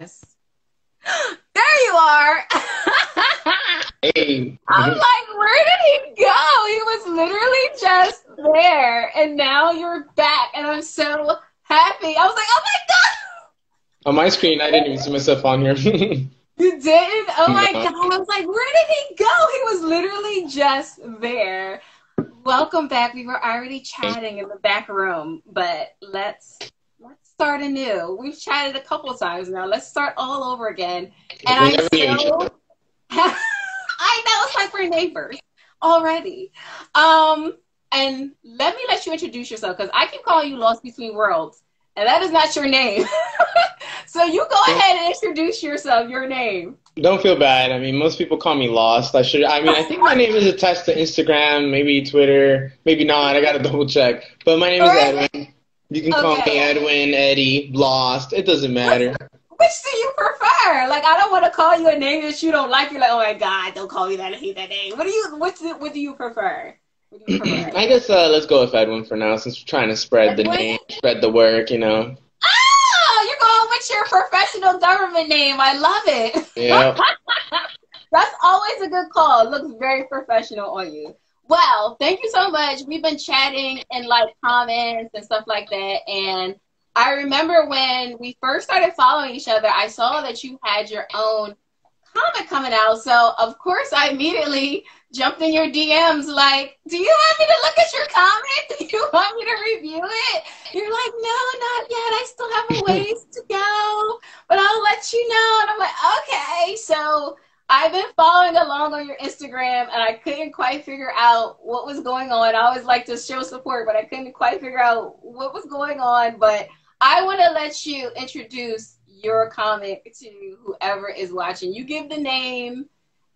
There you are. hey. I'm like, where did he go? He was literally just there, and now you're back, and I'm so happy. I was like, oh my god. On my screen, I didn't even see myself on here. You didn't? Oh my god. I was like, where did he go? He was literally just there. Welcome back. We were already chatting in the back room, but let's let's start anew. We've chatted a couple times now. Let's start all over again. And We I'm never knew each. I know it's like we're neighbors already. Um, and let me let you introduce yourself because I keep calling you Lost Between Worlds, and that is not your name. so you go ahead and introduce yourself, your name. Don't feel bad. I mean, most people call me lost. I should. I mean, I think my name is attached to Instagram, maybe Twitter, maybe not. I gotta double check. But my name is. Edwin. You can call me Edwin, Eddie, Lost. It doesn't matter. Which do you prefer? Like, I don't want to call you a name that you don't like. You're like, oh my god, don't call me that. I hate that name. What do you? What's the, what do you prefer? Do you prefer? I guess uh, let's go with Edwin for now, since we're trying to spread the name, spread the work. You know. oh, you're going with your professional government name. I love it. Yeah. That's always a good call. It looks very professional on you. Well, thank you so much. We've been chatting and like comments and stuff like that. And I remember when we first started following each other, I saw that you had your own comic coming out. So of course I immediately jumped in your DMs like, do you want me to look at your comic? Do you want me to review it? You're like, no, not yet. I still have a ways to go, but I'll let you know. And I'm like, okay. So I've been following along on your Instagram and I couldn't quite figure out what was going on. I always like to show support, but I couldn't quite figure out what was going on. But I want to let you introduce your comic to whoever is watching. You give the name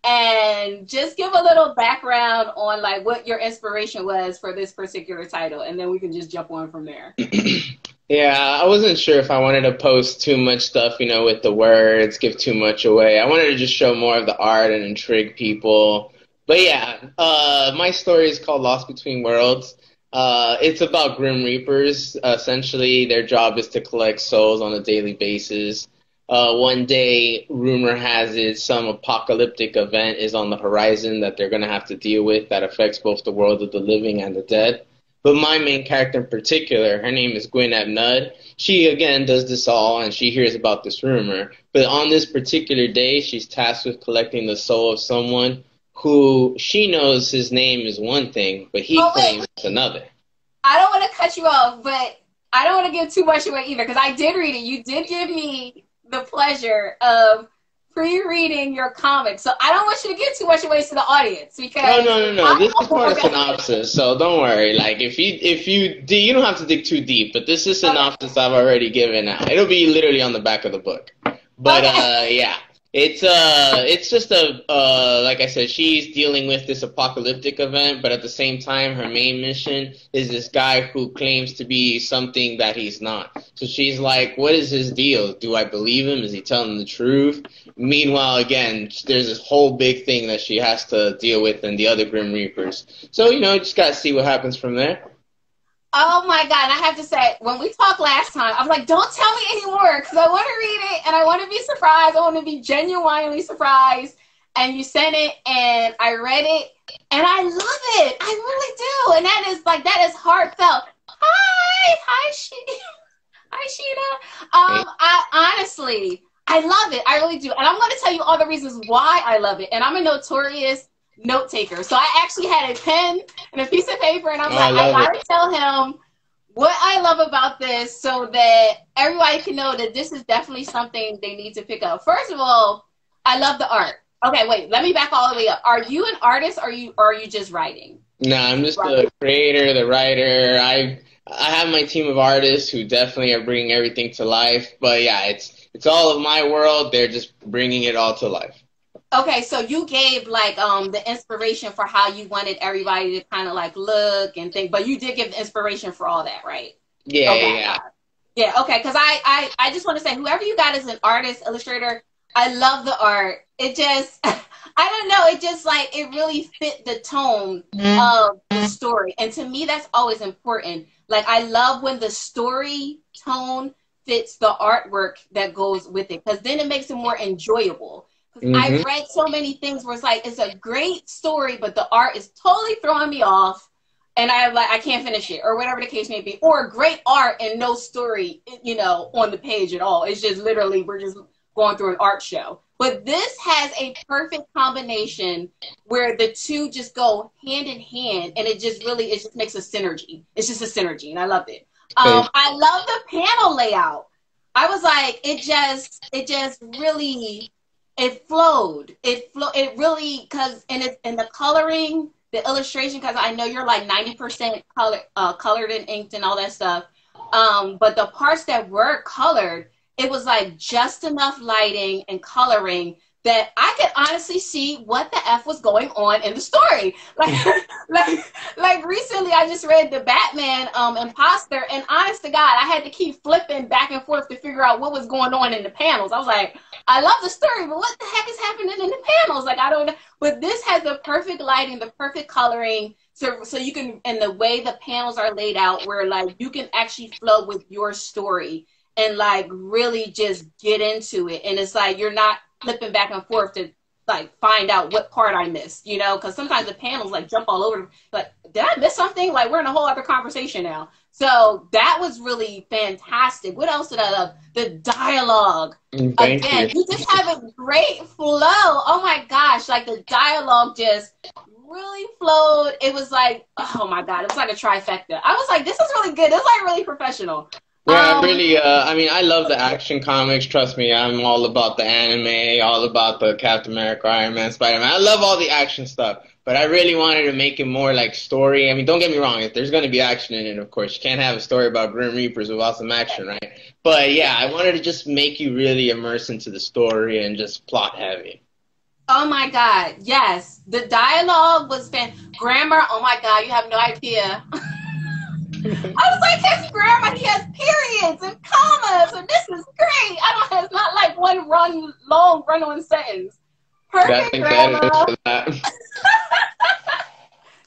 and just give a little background on like what your inspiration was for this particular title and then we can just jump on from there. Yeah, I wasn't sure if I wanted to post too much stuff, you know, with the words, give too much away. I wanted to just show more of the art and intrigue people. But yeah, uh, my story is called Lost Between Worlds. Uh, it's about Grim Reapers. Essentially, their job is to collect souls on a daily basis. Uh, one day, rumor has it some apocalyptic event is on the horizon that they're going to have to deal with that affects both the world of the living and the dead. But my main character in particular, her name is Gwen Abnud. She again does this all and she hears about this rumor. But on this particular day, she's tasked with collecting the soul of someone who she knows his name is one thing, but he Oh, claims it's another. I don't want to cut you off, but I don't want to give too much away either because I did read it. You did give me the pleasure of pre-reading your comic, so I don't want you to give too much away to the audience because No, no, no, no. This is part of okay. synopsis, so don't worry. Like if you if you do, you don't have to dig too deep. But this is synopsis I've already given out. It'll be literally on the back of the book. But uh, yeah, it's uh, it's just a uh, like I said, she's dealing with this apocalyptic event, but at the same time, her main mission is this guy who claims to be something that he's not. So she's like, what is his deal? Do I believe him? Is he telling the truth? Meanwhile, again, there's this whole big thing that she has to deal with and the other Grim Reapers. So, you know, just gotta see what happens from there. Oh my god! And I have to say, when we talked last time, I was like, "Don't tell me anymore," because I want to read it and I want to be surprised. I want to be genuinely surprised. And you sent it, and I read it, and I love it. I really do. And that is like that is heartfelt. Hi, hi, she, hi, Sheena. Um, I honestly, I love it. I really do. And I'm going to tell you all the reasons why I love it. And I'm a notorious note taker. So I actually had a pen and a piece of paper, and I'm Oh, like, I, love gotta tell him what I love about this so that everybody can know that this is definitely something they need to pick up. First of all, I love the art. Okay, wait, let me back all the way up. Are you an artist or are you or are you just writing? No, I'm just the creator, the writer. I I have my team of artists who definitely are bringing everything to life. But yeah, it's it's all of my world. They're just bringing it all to life. Okay, so you gave like um the inspiration for how you wanted everybody to kind of like look and think, but you did give the inspiration for all that, right? Yeah, Okay. yeah, Yeah, okay, because I, I I just want to say whoever you got as an artist, illustrator, I love the art. It just I don't know, it just like it really fit the tone of the story. And to me that's always important. Like I love when the story tone fits the artwork that goes with it because then it makes it more enjoyable. Mm-hmm. I've read so many things where it's like it's a great story, but the art is totally throwing me off, and I like I can't finish it or whatever the case may be. Or great art and no story, you know, on the page at all. It's just literally we're just going through an art show. But this has a perfect combination where the two just go hand in hand, and it just really it just makes a synergy. It's just a synergy, and I love it. Um, I love the panel layout. I was like, it just it just really it flowed. It flow. It really because and it and the coloring, the illustration. Because I know you're like ninety percent color uh, colored and inked and all that stuff. Um, but the parts that were colored, it was like just enough lighting and coloring that I could honestly see what the f was going on in the story. Like, like, like recently, I just read the Batman um, Imposter, and honest to God, I had to keep flipping back and forth to figure out what was going on in the panels. I was like, I love the story, but what the heck is happening in the panels? Like, I don't know. But this has the perfect lighting, the perfect coloring. So, so you can, and the way the panels are laid out, where like you can actually flow with your story and like really just get into it. And it's like you're not flipping back and forth to like find out what part I missed, you know, because sometimes the panels like jump all over. Like, did I miss something? Like, we're in a whole other conversation now. So that was really fantastic. What else did I love? The dialogue. Mm, thank Again, you. you just have a great flow. Oh my gosh, like the dialogue just really flowed. It was like, oh my god, it was like a trifecta. I was like, this is really good. It's like really professional. Yeah, um, really. Uh, I mean, I love the action comics. Trust me, I'm all about the anime, all about the Captain America, Iron Man, Spider Man. I love all the action stuff, but I really wanted to make it more like story. I mean, don't get me wrong. If there's going to be action in it, of course, you can't have a story about Grim Reapers without some action, right? But yeah, I wanted to just make you really immerse into the story and just plot heavy. Oh my God, yes. The dialogue was fan. Grammar, oh my God, you have no idea. I was like, his grammar, he has periods and commas, and this is great. I don't. It's not like one run long run on sentence. Perfect grammar.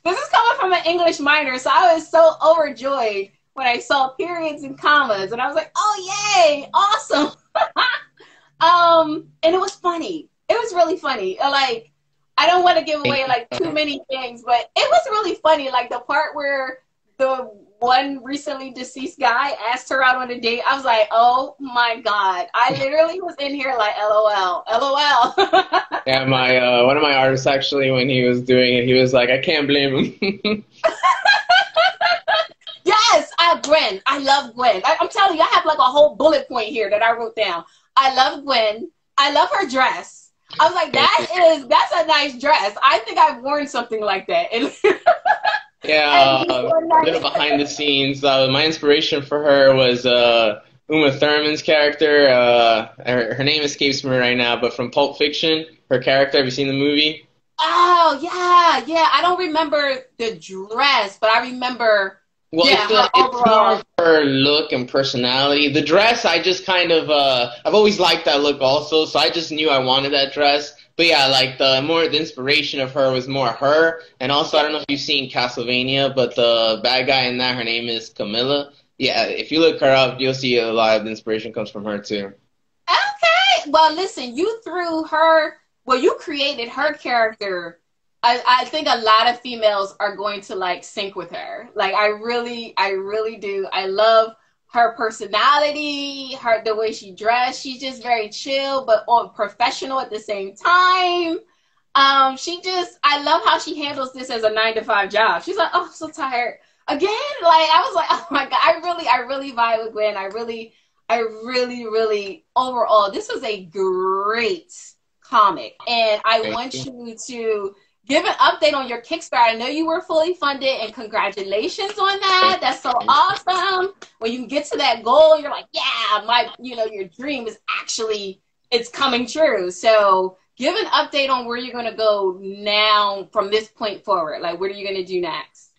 this is coming from an English minor, so I was so overjoyed when I saw periods and commas, and I was like, oh yay, awesome. um, and it was funny. It was really funny. Like I don't want to give away like too many things, but it was really funny. Like the part where the one recently deceased guy asked her out on a date. I was like, oh my god! I literally was in here like, lol, lol. yeah, my uh, one of my artists actually, when he was doing it, he was like, I can't blame him. yes, I Gwen. I love Gwen. I, I'm telling you, I have like a whole bullet point here that I wrote down. I love Gwen. I love her dress. I was like, that is that's a nice dress. I think I've worn something like that. Yeah, uh, a little behind the scenes. Uh, my inspiration for her was uh, Uma Thurman's character. Uh, her, her, name escapes me right now, but from Pulp Fiction, her character. Have you seen the movie? Oh yeah, yeah. I don't remember the dress, but I remember. Well, yeah, it's, her it's more her look and personality. The dress, I just kind of, uh, I've always liked that look also, so I just knew I wanted that dress. But yeah, like the more the inspiration of her was more her, and also I don't know if you've seen Castlevania, but the bad guy in that, her name is Carmilla. Yeah, if you look her up, you'll see a lot of the inspiration comes from her too. Okay, well, listen, you threw her. Well, you created her character. I, I think a lot of females are going to like sync with her. Like I really, I really do. I love her personality, her the way she dressed. She's just very chill, but on professional at the same time. Um, she just I love how she handles this as a nine to five job. She's like, oh, I'm so tired again. Like I was like, oh my god, I really, I really vibe with Gwen. I really, I really, really overall, this was a great comic, and I Thank want you. you to give an update on your Kickstarter. I know you were fully funded, and congratulations on that. That's so awesome. When you get to that goal, you're like, yeah, my, you know, your dream is actually it's coming true. So give an update on where you're going to go now from this point forward. Like, what are you going to do next?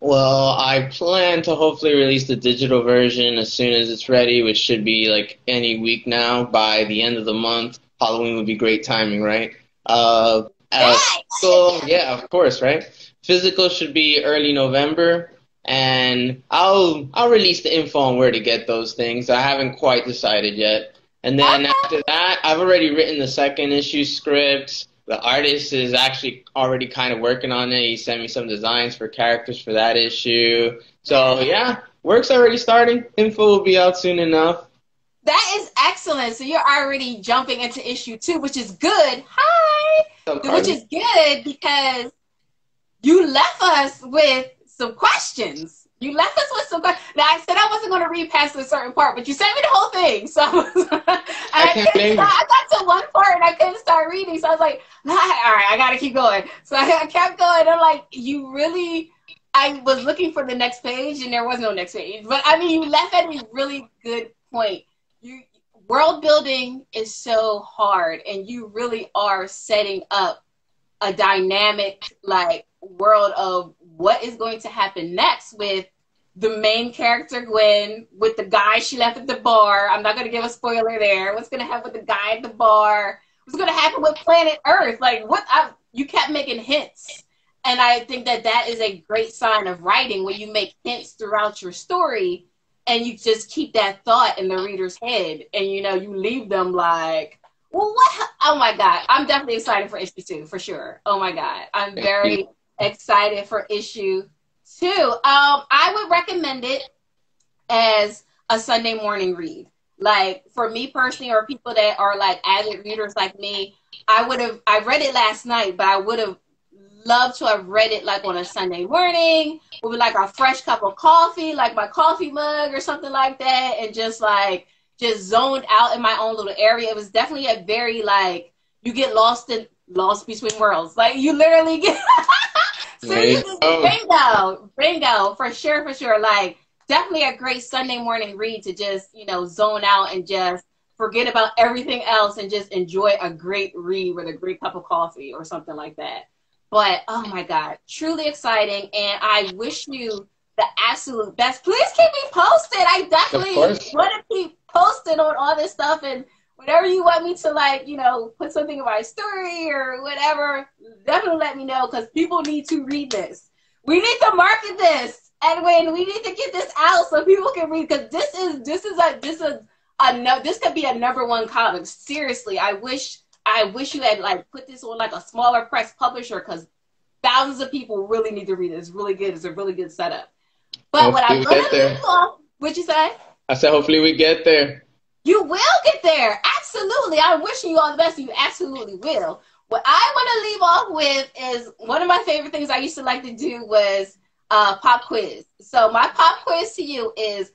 Well, I plan to hopefully release the digital version as soon as it's ready, which should be like any week now by the end of the month. Halloween would be great timing, right? Uh, uh, so yeah, of course, right? Physical should be early November, and I'll I'll release the info on where to get those things. I haven't quite decided yet. And then okay. after that, I've already written the second issue script. The artist is actually already kind of working on it. He sent me some designs for characters for that issue. So yeah, work's already starting. Info will be out soon enough. That is excellent. So you're already jumping into issue two, which is good. Hi, which is good because you left us with some questions. You left us with some questions. Now I said I wasn't going to read past a certain part, but you sent me the whole thing. So I, I, I, got to one part and I couldn't start reading. So I was like, all right, I got to keep going. So I, I kept going. I'm like, you really. I was looking for the next page and there was no next page. But I mean, you left at a really good point. You world building is so hard, and you really are setting up a dynamic like world of what is going to happen next with the main character Gwen, with the guy she left at the bar. I'm not going to give a spoiler there. What's going to happen with the guy at the bar? What's going to happen with planet Earth? Like what? I, you kept making hints, and I think that that is a great sign of writing when you make hints throughout your story, and you just keep that thought in the reader's head, and you know you leave them like. Well, what? Oh my God! I'm definitely excited for issue two for sure. Oh my God! I'm very excited for issue two. Um, I would recommend it as a Sunday morning read. Like for me personally, or people that are like avid readers like me, I would have. I read it last night, but I would have loved to have read it like on a Sunday morning with like a fresh cup of coffee, like my coffee mug or something like that, and just like just zoned out in my own little area. It was definitely a very like you get lost in lost between worlds. Like you literally get Seriously, bingo, bingo, for sure, for sure. Like definitely a great Sunday morning read to just you know zone out and just forget about everything else and just enjoy a great read with a great cup of coffee or something like that. But oh my God, truly exciting, and I wish you the absolute best. Please keep me posted. I definitely want to keep posted on all this stuff and whenever you want me to like, you know, put something in my story or whatever, definitely let me know because people need to read this. We need to market this, Edwin. We need to get this out so people can read because this is this is a this is a no, this could be a number one comic. Seriously, I wish I wish you had like put this on like a smaller press publisher because thousands of people really need to read it. It's really good. It's a really good setup. But hopefully what I'm gonna what'd you say? I said hopefully we get there. You will get there. Absolutely. I'm wishing you all the best. You absolutely will. What I want to leave off with is one of my favorite things I used to like to do was uh, pop quiz. So my pop quiz to you is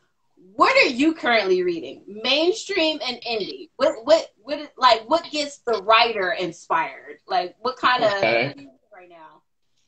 what are you currently reading? Mainstream and indie. What what what like what gets the writer inspired? Like what kind okay. of right now?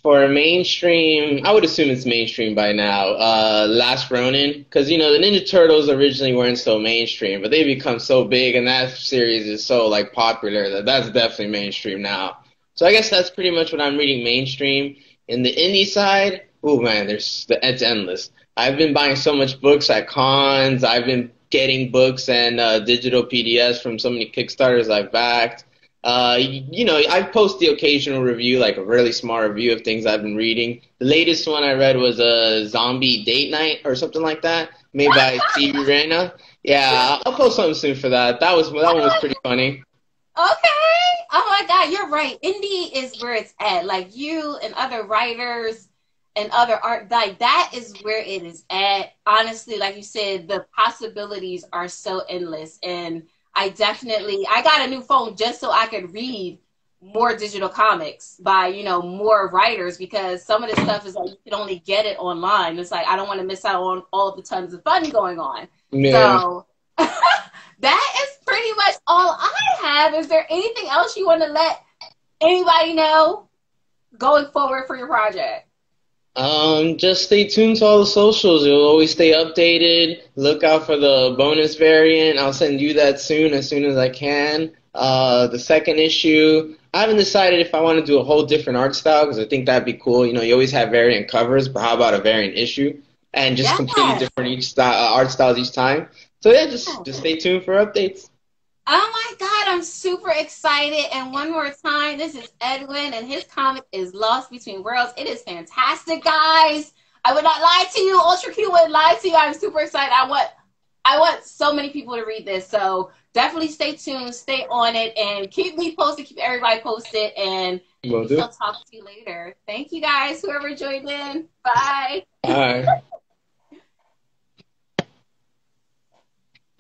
for mainstream, I would assume it's mainstream by now. Uh, Last Ronin, because you know the Ninja Turtles originally weren't so mainstream, but they become so big, and that series is so like popular that that's definitely mainstream now. So I guess that's pretty much what I'm reading mainstream. In the indie side, oh man, there's it's endless. I've been buying so much books at cons. I've been getting books and uh, digital PDFs from so many Kickstarters I've backed. Uh, you know, I post the occasional review, like a really small review of things I've been reading. The latest one I read was a zombie date night or something like that, made by Stevie Reyna. Yeah, I'll post something soon for that. That was that one was pretty funny. Okay. Oh my God, you're right. Indie is where it's at. Like you and other writers and other art, like that is where it is at. Honestly, like you said, the possibilities are so endless and I definitely I got a new phone just so I could read more digital comics by you know more writers because some of this stuff is like you can only get it online. It's like I don't want to miss out on all the tons of fun going on. Yeah. So that is pretty much all I have. Is there anything else you want to let anybody know going forward for your project? Um, just stay tuned to all the socials. You'll always stay updated. Look out for the bonus variant. I'll send you that soon, as soon as I can. Uh, the second issue, I haven't decided if I want to do a whole different art style because I think that'd be cool. You know, you always have variant covers, but how about a variant issue and just yeah. completely different each style, uh, art styles each time? So yeah, just just stay tuned for updates. Oh my God, I'm super excited. And one more time, this is Edwin, and his comic is Lost Between Worlds. It is fantastic, guys. I would not lie to you. Ultra Q would lie to you. I'm super excited. I want I want so many people to read this. So definitely stay tuned, stay on it, and keep me posted, keep everybody posted, and. I'll talk to you later. Thank you guys, whoever joined in. Bye. Bye.